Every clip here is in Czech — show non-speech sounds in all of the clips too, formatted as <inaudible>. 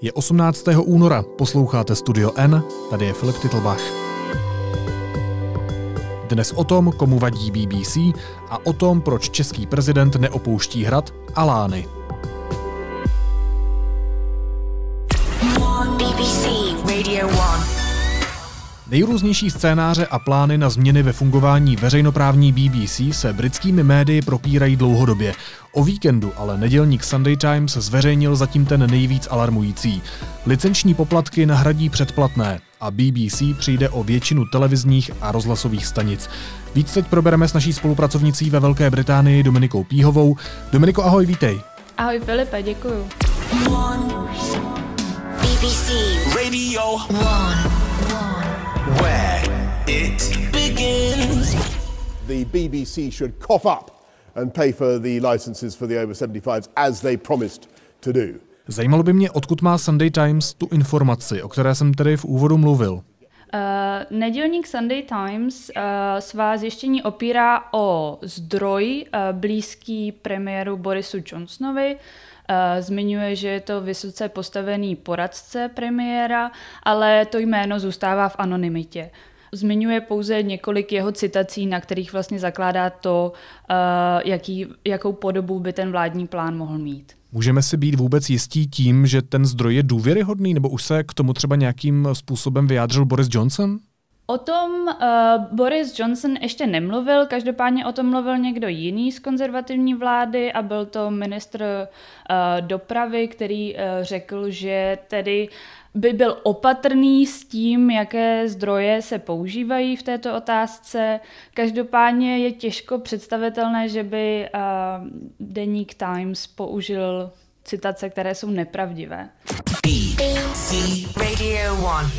Je 18. února, posloucháte Studio N, tady je Filip Titlbach. Dnes o tom, komu vadí BBC a o tom, proč český prezident neopouští hrad Alány. Nejrůznější scénáře a plány na změny ve fungování veřejnoprávní BBC se britskými médii propírají dlouhodobě. O víkendu ale nedělník Sunday Times zveřejnil zatím ten nejvíc alarmující. Licenční poplatky nahradí předplatné a BBC přijde o většinu televizních a rozhlasových stanic. Víc teď probereme s naší spolupracovnicí ve Velké Británii Dominikou Píhovou. Dominiko, ahoj, vítej. Ahoj Filipe, děkuju. BBC Radio 1 where it begins. The BBC should cough up and pay for the licenses for the over 75s as they promised to do. Zajímalo by mě, odkud má Sunday Times tu informaci, o které jsem tedy v úvodu mluvil. Uh, nedělník Sunday Times uh, svá zjištění opírá o zdroj uh, blízký premiéru Borisu Johnsonovi, Uh, zmiňuje, že je to vysoce postavený poradce premiéra, ale to jméno zůstává v anonymitě. Zmiňuje pouze několik jeho citací, na kterých vlastně zakládá to, uh, jaký, jakou podobu by ten vládní plán mohl mít. Můžeme si být vůbec jistí tím, že ten zdroj je důvěryhodný, nebo už se k tomu třeba nějakým způsobem vyjádřil Boris Johnson? O tom uh, Boris Johnson ještě nemluvil, každopádně o tom mluvil někdo jiný z konzervativní vlády a byl to ministr uh, dopravy, který uh, řekl, že tedy by byl opatrný s tím, jaké zdroje se používají v této otázce. Každopádně je těžko představitelné, že by uh, deník Times použil citace, které jsou nepravdivé. BBC Radio 1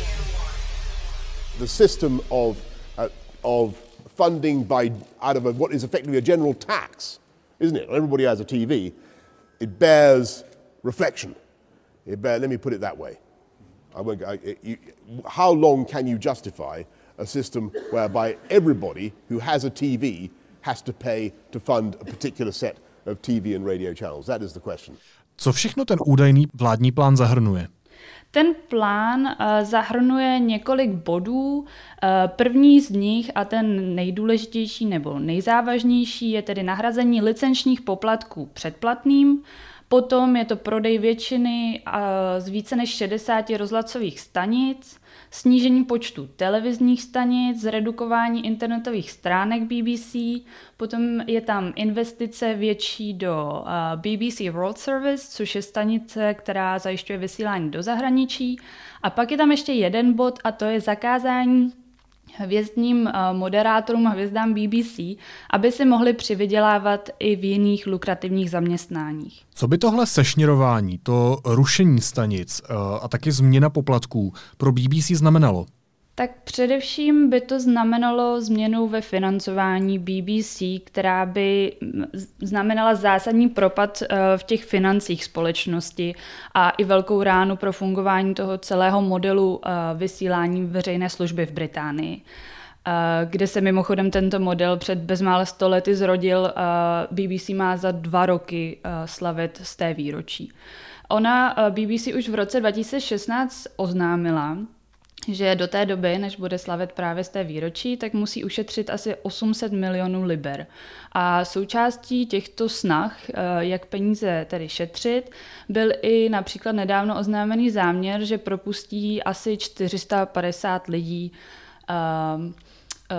the system of, uh, of funding by, out of a, what is effectively a general tax, isn't it? Everybody has a TV. It bears reflection. It bear, let me put it that way. I won't, I, you, how long can you justify a system whereby everybody who has a TV has to pay to fund a particular set of TV and radio channels? That is the question. Co všechno ten údajný vládní plán zahrnuje? Ten plán uh, zahrnuje několik bodů. Uh, první z nich a ten nejdůležitější nebo nejzávažnější je tedy nahrazení licenčních poplatků předplatným. Potom je to prodej většiny z více než 60 rozhlasových stanic, snížení počtu televizních stanic, zredukování internetových stránek BBC, potom je tam investice větší do BBC World Service, což je stanice, která zajišťuje vysílání do zahraničí. A pak je tam ještě jeden bod a to je zakázání hvězdním eh, moderátorům a hvězdám BBC, aby si mohli přivydělávat i v jiných lukrativních zaměstnáních. Co by tohle sešněrování, to rušení stanic eh, a taky změna poplatků pro BBC znamenalo? Tak především by to znamenalo změnu ve financování BBC, která by znamenala zásadní propad eh, v těch financích společnosti a i velkou ránu pro fungování toho celého modelu eh, vysílání veřejné služby v Británii eh, kde se mimochodem tento model před bezmále stolety zrodil. BBC má za dva roky slavit z té výročí. Ona BBC už v roce 2016 oznámila, že do té doby, než bude slavit právě z té výročí, tak musí ušetřit asi 800 milionů liber. A součástí těchto snah, eh, jak peníze tedy šetřit, byl i například nedávno oznámený záměr, že propustí asi 450 lidí Eh,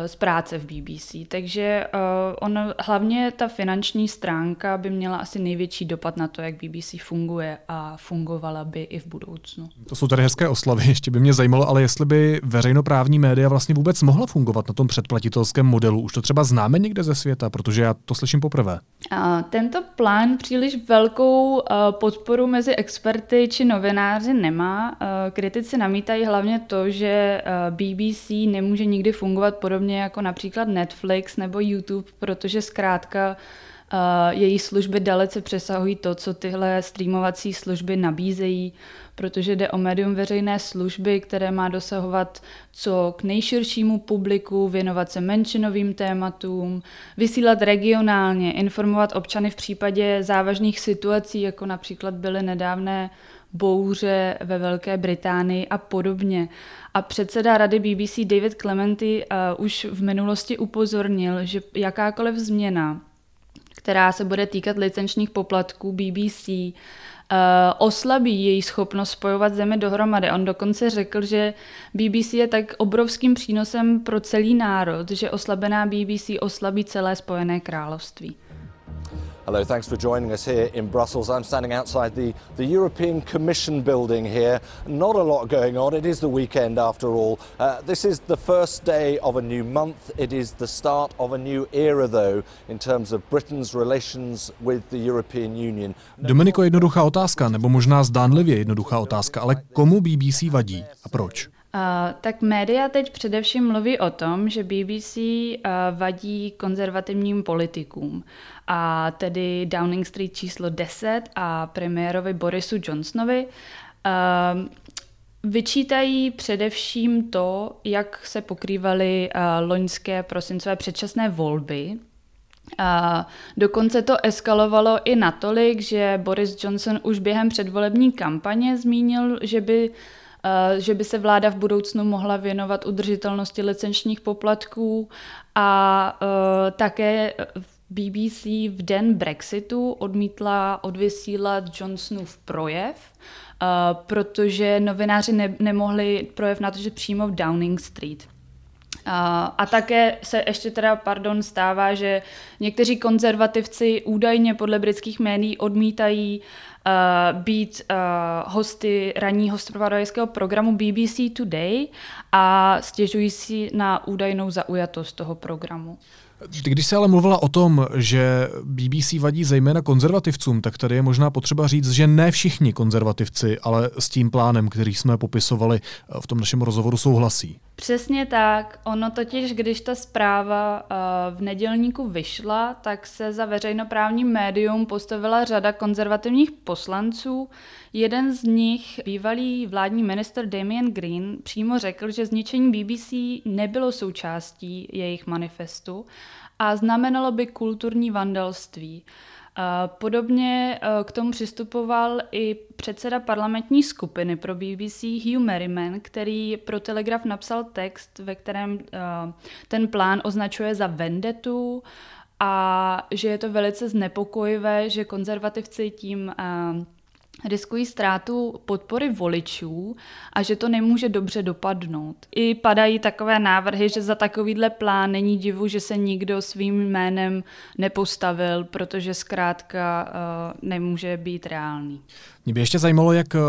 z práce v BBC. Takže uh, on, hlavně ta finanční stránka by měla asi největší dopad na to, jak BBC funguje a fungovala by i v budoucnu. To jsou tady hezké oslavy, <laughs> ještě by mě zajímalo, ale jestli by veřejnoprávní média vlastně vůbec mohla fungovat na tom předplatitelském modelu. Už to třeba známe někde ze světa, protože já to slyším poprvé. A tento plán příliš velkou uh, podporu mezi experty či novináři nemá. Kritici namítají hlavně to, že BBC nemůže nikdy fungovat podobně podobně jako například Netflix nebo YouTube, protože zkrátka uh, její služby dalece přesahují to, co tyhle streamovací služby nabízejí, protože jde o médium veřejné služby, které má dosahovat co k nejširšímu publiku, věnovat se menšinovým tématům, vysílat regionálně, informovat občany v případě závažných situací, jako například byly nedávné bouře ve Velké Británii a podobně. A předseda rady BBC David Clementy uh, už v minulosti upozornil, že jakákoliv změna, která se bude týkat licenčních poplatků BBC, Uh, oslabí její schopnost spojovat zemi dohromady. On dokonce řekl, že BBC je tak obrovským přínosem pro celý národ, že oslabená BBC oslabí celé Spojené království. Hello, thanks for joining us here in Brussels. I'm standing outside the, the European Commission building here. Not a lot going on. It is the weekend after all. Uh, this is the first day of a new month. It is the start of a new era, though, in terms of Britain's relations with the European Union. Dominiko, jednoduchá otázka, nebo možná zdánlivě jednoduchá otázka, ale komu BBC vadí a proč? Uh, tak média teď především mluví o tom, že BBC uh, vadí konzervativním politikům, a tedy Downing Street číslo 10 a premiérovi Borisu Johnsonovi. Uh, Vyčítají především to, jak se pokrývaly uh, loňské prosincové předčasné volby. A dokonce to eskalovalo i natolik, že Boris Johnson už během předvolební kampaně zmínil, že by že by se vláda v budoucnu mohla věnovat udržitelnosti licenčních poplatků a eh, také BBC v den Brexitu odmítla odvysílat Johnsonův projev, uh, protože novináři ne- nemohli projev natočit přímo v Downing Street. A také se ještě teda, pardon, stává, že někteří konzervativci údajně podle britských médií odmítají uh, být uh, hosty ranního zpravodajského programu BBC Today a stěžují si na údajnou zaujatost toho programu. Když se ale mluvila o tom, že BBC vadí zejména konzervativcům, tak tady je možná potřeba říct, že ne všichni konzervativci, ale s tím plánem, který jsme popisovali v tom našem rozhovoru, souhlasí. Přesně tak. Ono totiž, když ta zpráva eh, v nedělníku vyšla, tak se za veřejnoprávní médium postavila řada konzervativních poslanců. Jeden z nich, bývalý vládní minister Damien Green, přímo řekl, že zničení BBC nebylo součástí jejich manifestu a znamenalo by kulturní vandalství. Podobně e, k tomu přistupoval i předseda parlamentní skupiny pro BBC Hugh Merriman, který pro Telegraph napsal text, ve kterém e, ten plán označuje za vendetu a že je to velice znepokojivé, že konzervativci tím e, riskují ztrátu podpory voličů a že to nemůže dobře dopadnout. I padají takové návrhy, že za takovýhle plán není divu, že se nikdo svým jménem nepostavil, protože zkrátka uh, nemůže být reálný. Mě by ještě zajímalo, jak eh,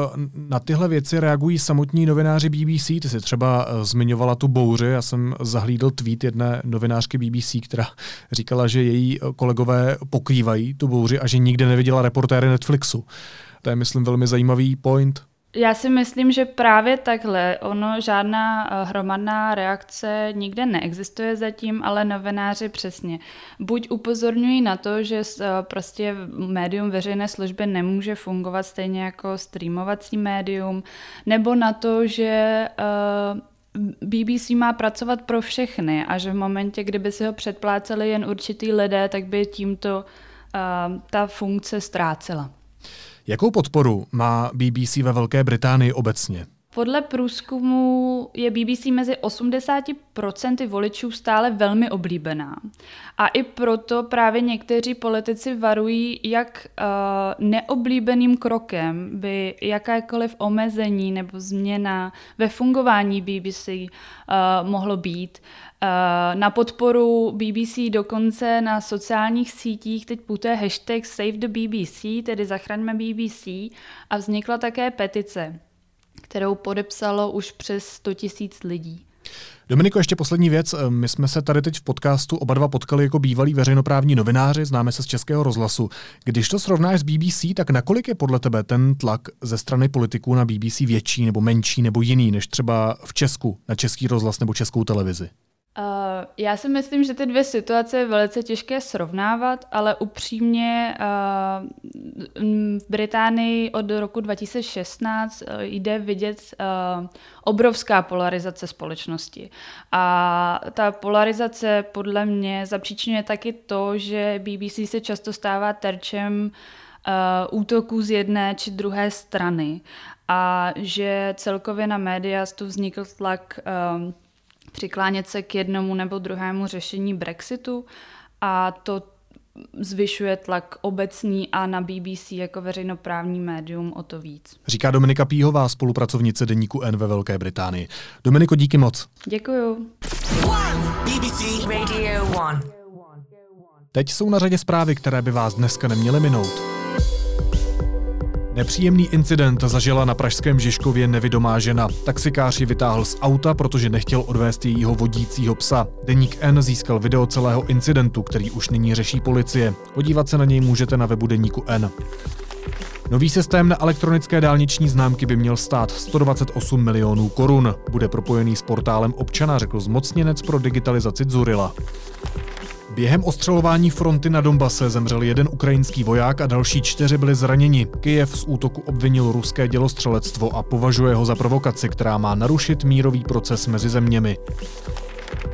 na tyhle věci reagují samotní novináři BBC. Ty jsi třeba eh, zmiňovala tu bouři, já jsem zahlídl tweet jedné novinářky BBC, která <laughs> říkala, že její kolegové pokrývají tu bouři a že nikde neviděla reportéry Netflixu. To je, myslím, velmi zajímavý point. Já si myslím, že právě takhle, ono žádná eh, hromadná reakce nikde neexistuje zatím, ale novináři přesně. Buď upozorňují na to, že eh, prostě médium veřejné služby nemůže fungovat stejně jako streamovací médium, nebo na to, že eh, BBC má pracovat pro všechny a že v momentě, kdyby si ho předpláceli jen určitý lidé, tak by tímto ta funkce ztrácela. Jakou podporu má BBC ve Velké Británii obecně? Podle průzkumu je BBC mezi 80% voličů stále velmi oblíbená. A i proto právě někteří politici varují, jak uh, neoblíbeným krokem by jakékoliv omezení nebo změna ve fungování BBC uh, mohlo být. Uh, na podporu BBC dokonce na sociálních sítích teď putuje hashtag Save the BBC, tedy zachraňme BBC, a vznikla také petice kterou podepsalo už přes 100 tisíc lidí. Dominiko, ještě poslední věc. My jsme se tady teď v podcastu oba dva potkali jako bývalí veřejnoprávní novináři, známe se z Českého rozhlasu. Když to srovnáš s BBC, tak nakolik je podle tebe ten tlak ze strany politiků na BBC větší nebo menší nebo jiný než třeba v Česku na Český rozhlas nebo Českou televizi? Uh, já si myslím, že ty dvě situace je velice těžké srovnávat, ale upřímně uh, v Británii od roku 2016 uh, jde vidět uh, obrovská polarizace společnosti. A ta polarizace podle mě zapříčňuje taky to, že BBC se často stává terčem útoků z jedné či druhé strany a že celkově na média tu vznikl tlak přiklánět se k jednomu nebo druhému řešení Brexitu a to zvyšuje tlak obecný a na BBC jako veřejnoprávní médium o to víc. Říká Dominika Píhová, spolupracovnice deníku N ve Velké Británii. Dominiko, díky moc. Děkuju. BBC Radio 1. Teď jsou na řadě zprávy, které by vás dneska neměly minout. Nepříjemný incident zažila na pražském Žižkově nevidomá žena. Taxikář ji vytáhl z auta, protože nechtěl odvést jejího vodícího psa. Deník N získal video celého incidentu, který už nyní řeší policie. Podívat se na něj můžete na webu Deníku N. Nový systém na elektronické dálniční známky by měl stát 128 milionů korun. Bude propojený s portálem občana, řekl zmocněnec pro digitalizaci Zurila. Během ostřelování fronty na Donbase zemřel jeden ukrajinský voják a další čtyři byli zraněni. Kyjev z útoku obvinil ruské dělostřelectvo a považuje ho za provokaci, která má narušit mírový proces mezi zeměmi.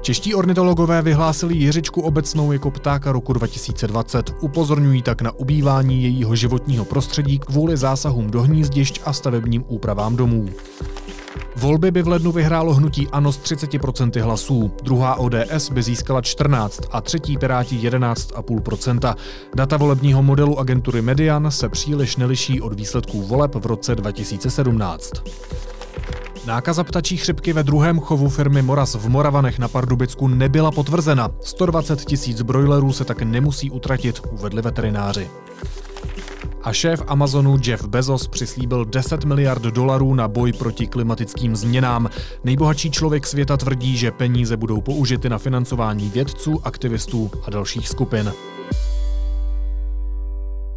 Čeští ornitologové vyhlásili Jiřičku obecnou jako ptáka roku 2020. Upozorňují tak na ubývání jejího životního prostředí kvůli zásahům do hnízdišť a stavebním úpravám domů. Volby by v lednu vyhrálo hnutí ANO s 30% hlasů, druhá ODS by získala 14 a třetí Piráti 11,5%. Data volebního modelu agentury Median se příliš neliší od výsledků voleb v roce 2017. Nákaza ptačí chřipky ve druhém chovu firmy Moras v Moravanech na Pardubicku nebyla potvrzena. 120 tisíc brojlerů se tak nemusí utratit, uvedli veterináři. A šéf Amazonu Jeff Bezos přislíbil 10 miliard dolarů na boj proti klimatickým změnám. Nejbohatší člověk světa tvrdí, že peníze budou použity na financování vědců, aktivistů a dalších skupin.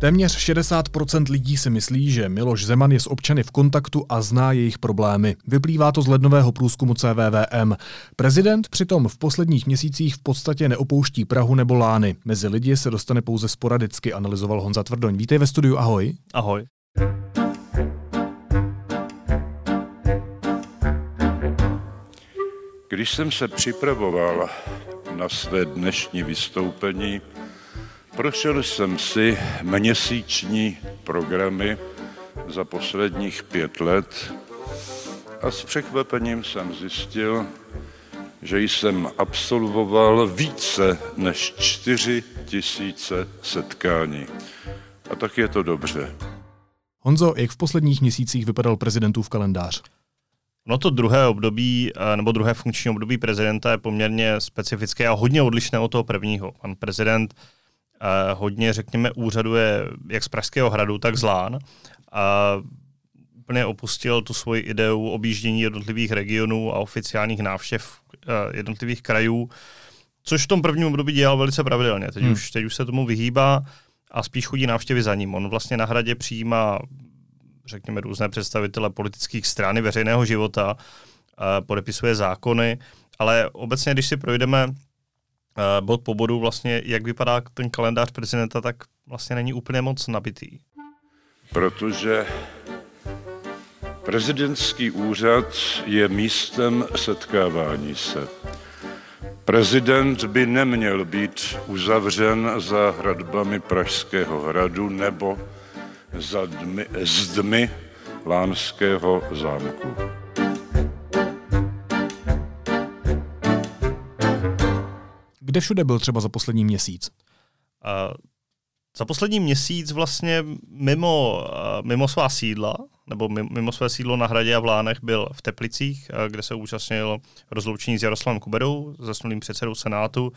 Téměř 60% lidí si myslí, že Miloš Zeman je s občany v kontaktu a zná jejich problémy. Vyplývá to z lednového průzkumu CVVM. Prezident přitom v posledních měsících v podstatě neopouští Prahu nebo Lány. Mezi lidi se dostane pouze sporadicky, analyzoval Honza Tvrdoň. Vítej ve studiu, ahoj. Ahoj. Když jsem se připravoval na své dnešní vystoupení, Prošel jsem si měsíční programy za posledních pět let a s překvapením jsem zjistil, že jsem absolvoval více než čtyři tisíce setkání. A tak je to dobře. Honzo, jak v posledních měsících vypadal prezidentův kalendář? No to druhé období, eh, nebo druhé funkční období prezidenta je poměrně specifické a hodně odlišné od toho prvního. Pan prezident hodně, řekněme, úřaduje jak z Pražského hradu, tak z Lán. A úplně opustil tu svoji ideu objíždění jednotlivých regionů a oficiálních návštěv eh, jednotlivých krajů, což v tom prvním období dělal velice pravidelně. Teď, hmm. už, teď už se tomu vyhýbá a spíš chodí návštěvy za ním. On vlastně na hradě přijímá, řekněme, různé představitele politických strany veřejného života, podepisuje zákony, ale obecně, když si projdeme bod po bodu vlastně, jak vypadá ten kalendář prezidenta, tak vlastně není úplně moc nabitý. Protože prezidentský úřad je místem setkávání se. Prezident by neměl být uzavřen za hradbami Pražského hradu nebo za dmy, zdmi Lánského zámku. Kde všude byl třeba za poslední měsíc? Uh, za poslední měsíc vlastně mimo, uh, mimo svá sídla, nebo mimo své sídlo na Hradě a v Lánech byl v Teplicích, uh, kde se účastnil rozloučení s Jaroslavem Kuberou, zasnulým předsedou Senátu,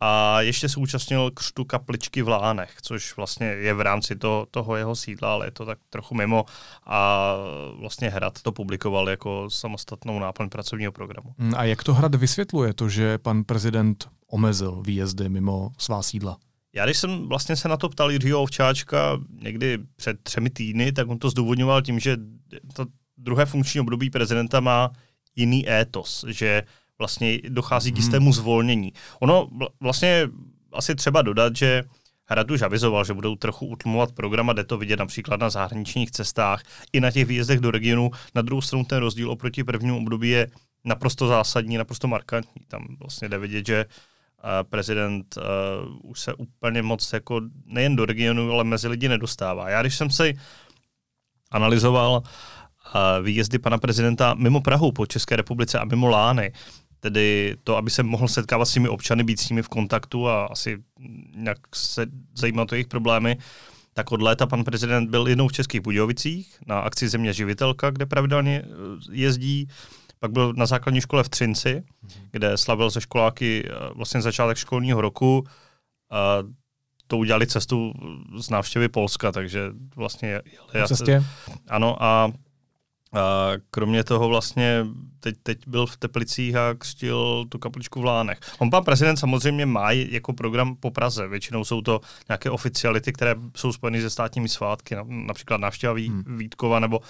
a ještě se účastnil křtu kapličky v Lánech, což vlastně je v rámci to, toho jeho sídla, ale je to tak trochu mimo. A vlastně Hrad to publikoval jako samostatnou náplň pracovního programu. Mm, a jak to Hrad vysvětluje, to, že pan prezident omezil výjezdy mimo svá sídla? Já když jsem vlastně se na to ptal Jiřího Ovčáčka někdy před třemi týdny, tak on to zdůvodňoval tím, že to druhé funkční období prezidenta má jiný étos, že vlastně dochází k hmm. jistému zvolnění. Ono vlastně asi třeba dodat, že Hrad už avizoval, že budou trochu utlumovat program a jde to vidět například na zahraničních cestách i na těch výjezdech do regionu. Na druhou stranu ten rozdíl oproti prvnímu období je naprosto zásadní, naprosto markantní. Tam vlastně jde vidět, že prezident uh, už se úplně moc jako nejen do regionu, ale mezi lidi nedostává. Já když jsem si analyzoval uh, výjezdy pana prezidenta mimo Prahu po České republice a mimo Lány, tedy to, aby se mohl setkávat s těmi občany, být s nimi v kontaktu a asi nějak se zajímat o jejich problémy, tak od léta pan prezident byl jednou v Českých Budějovicích na akci Země živitelka, kde pravidelně jezdí. Pak byl na základní škole v Třinci, kde slavil ze školáky eh, vlastně začátek školního roku. A to udělali cestu z návštěvy Polska, takže vlastně jeli. cestě? Ano a a kromě toho vlastně teď, teď byl v Teplicích a křtil tu kapličku v Lánech. On pan prezident samozřejmě má jako program po Praze. Většinou jsou to nějaké oficiality, které jsou spojeny se státními svátky, například návštěva hmm. Vítkova nebo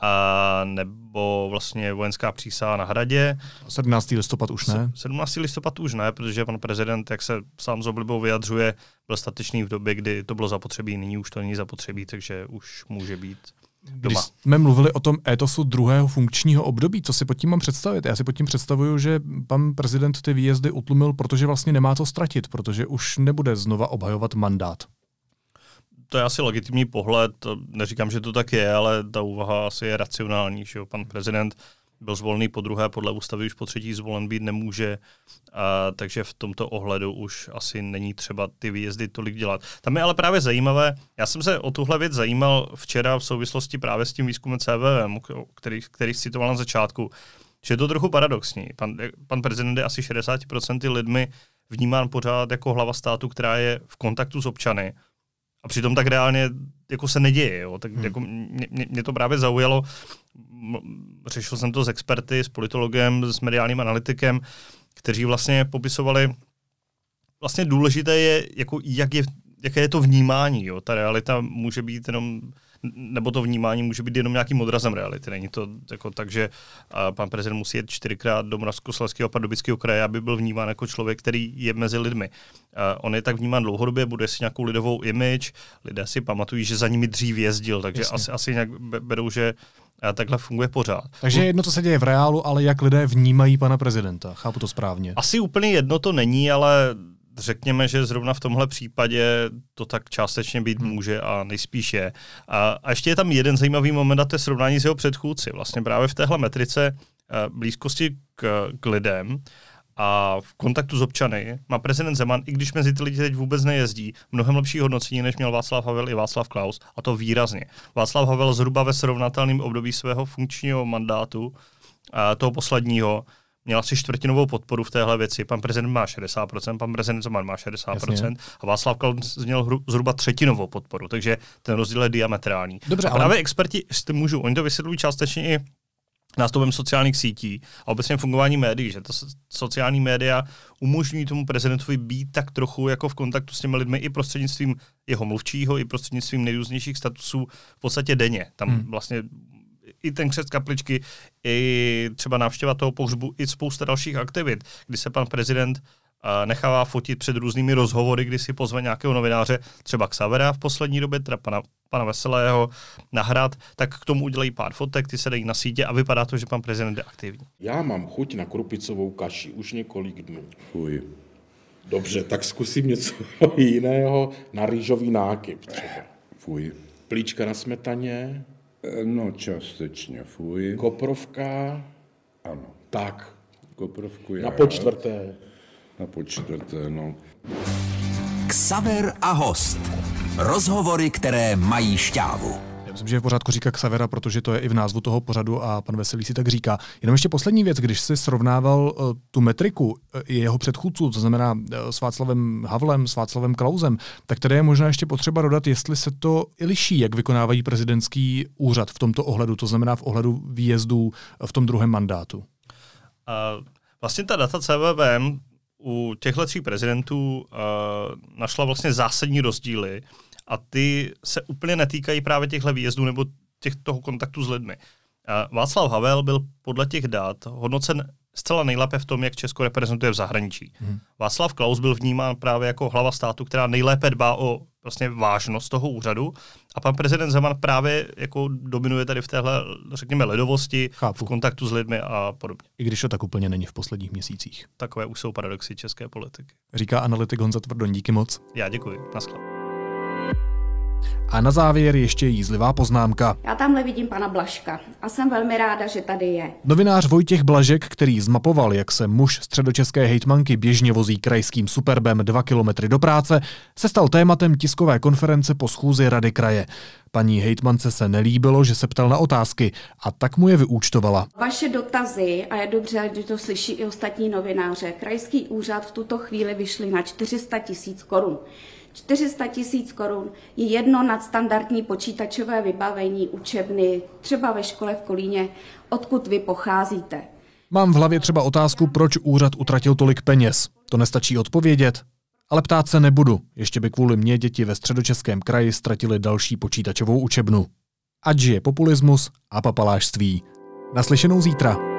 a nebo vlastně vojenská přísaha na hradě. 17. listopad už ne? 17. listopad už ne, protože pan prezident, jak se sám z oblibou vyjadřuje, byl statečný v době, kdy to bylo zapotřebí, nyní už to není zapotřebí, takže už může být doma. Když jsme mluvili o tom étosu druhého funkčního období, co si pod tím mám představit? Já si pod tím představuju, že pan prezident ty výjezdy utlumil, protože vlastně nemá co ztratit, protože už nebude znova obhajovat mandát to je asi legitimní pohled, neříkám, že to tak je, ale ta úvaha asi je racionální, že jo? pan prezident byl zvolený po druhé, podle ústavy už po třetí zvolen být nemůže, a, takže v tomto ohledu už asi není třeba ty výjezdy tolik dělat. Tam je ale právě zajímavé, já jsem se o tuhle věc zajímal včera v souvislosti právě s tím výzkumem CVM, který, který citoval na začátku, že je to trochu paradoxní. Pan, pan prezident je asi 60% lidmi vnímán pořád jako hlava státu, která je v kontaktu s občany, a přitom tak reálně jako se neděje. Jo. Tak hmm. jako mě, mě, to právě zaujalo. Řešil jsem to s experty, s politologem, s mediálním analytikem, kteří vlastně popisovali, vlastně důležité je, jako jak je, jaké je to vnímání. Jo. Ta realita může být jenom nebo to vnímání může být jenom nějakým odrazem reality. Není to jako tak, že pan prezident musí jet čtyřikrát do Moravskoslezského a Pardubického kraje, aby byl vnímán jako člověk, který je mezi lidmi. On je tak vnímán dlouhodobě, bude si nějakou lidovou image, lidé si pamatují, že za nimi dřív jezdil, takže asi, asi nějak berou, že a takhle funguje pořád. Takže jedno, co se děje v reálu, ale jak lidé vnímají pana prezidenta. Chápu to správně. Asi úplně jedno to není, ale řekněme, že zrovna v tomhle případě to tak částečně být hmm. může a nejspíš je. A, a ještě je tam jeden zajímavý moment a to je srovnání s jeho předchůdci. Vlastně právě v téhle metrice eh, blízkosti k, k lidem a v kontaktu s občany má prezident Zeman, i když mezi ty lidi teď vůbec nejezdí, mnohem lepší hodnocení, než měl Václav Havel i Václav Klaus, a to výrazně. Václav Havel zhruba ve srovnatelném období svého funkčního mandátu, a toho posledního, měl asi čtvrtinovou podporu v téhle věci. Pan prezident má 60%, pan prezident Zeman má 60% Jasně. a Václav Klaus měl hru, zhruba třetinovou podporu, takže ten rozdíl je diametrální. Dobře, a právě ale... experti, jestli můžu, oni to vysvětlují částečně i nástupem sociálních sítí a obecně fungování médií, že to sociální média umožňují tomu prezidentovi být tak trochu jako v kontaktu s těmi lidmi i prostřednictvím jeho mluvčího, i prostřednictvím nejrůznějších statusů v podstatě denně. Tam hmm. vlastně i ten křest kapličky, i třeba návštěva toho pohřbu, i spousta dalších aktivit, kdy se pan prezident nechává fotit před různými rozhovory, kdy si pozve nějakého novináře, třeba Xavera v poslední době, teda pana, pana Veselého, na hrad, tak k tomu udělají pár fotek, ty se dají na sítě a vypadá to, že pan prezident je aktivní. Já mám chuť na krupicovou kaši už několik dnů. Fuj. Dobře, tak zkusím něco <laughs> jiného na rýžový nákyp třeba. Fuj. Plíčka na smetaně, No částečně, fuj. Koprovka. Ano. Tak. Koprovku já. Na počtvrté. Na počtvrté, no. Ksaver a host. Rozhovory, které mají šťávu. Myslím, že je v pořádku říkat Xavera, protože to je i v názvu toho pořadu a pan Veselý si tak říká. Jenom ještě poslední věc, když jsi srovnával uh, tu metriku uh, jeho předchůdců, to znamená uh, s Václavem Havlem, s Václavem Klausem, tak tady je možná ještě potřeba dodat, jestli se to i liší, jak vykonávají prezidentský úřad v tomto ohledu, to znamená v ohledu výjezdů v tom druhém mandátu. Uh, vlastně ta data CVVM u těchto tří prezidentů uh, našla vlastně zásadní rozdíly a ty se úplně netýkají právě těchto výjezdů nebo těch toho kontaktu s lidmi. Václav Havel byl podle těch dat hodnocen zcela nejlépe v tom, jak Česko reprezentuje v zahraničí. Hmm. Václav Klaus byl vnímán právě jako hlava státu, která nejlépe dbá o vlastně vážnost toho úřadu a pan prezident Zeman právě jako dominuje tady v téhle, řekněme, ledovosti, Chápu. v kontaktu s lidmi a podobně. I když to tak úplně není v posledních měsících. Takové už jsou paradoxy české politiky. Říká analytik Honza Tvrdon, díky moc. Já děkuji. Naschle. A na závěr ještě jízlivá poznámka. Já tamhle vidím pana Blaška a jsem velmi ráda, že tady je. Novinář Vojtěch Blažek, který zmapoval, jak se muž středočeské hejtmanky běžně vozí krajským superbem dva kilometry do práce, se stal tématem tiskové konference po schůzi Rady kraje. Paní hejtmance se nelíbilo, že se ptal na otázky a tak mu je vyúčtovala. Vaše dotazy, a je dobře, že to slyší i ostatní novináře, krajský úřad v tuto chvíli vyšly na 400 tisíc korun. 400 tisíc korun je jedno nadstandardní počítačové vybavení učebny, třeba ve škole v Kolíně, odkud vy pocházíte. Mám v hlavě třeba otázku, proč úřad utratil tolik peněz. To nestačí odpovědět? Ale ptát se nebudu, ještě by kvůli mě děti ve středočeském kraji ztratili další počítačovou učebnu. Ať žije populismus a papalášství. Naslyšenou zítra.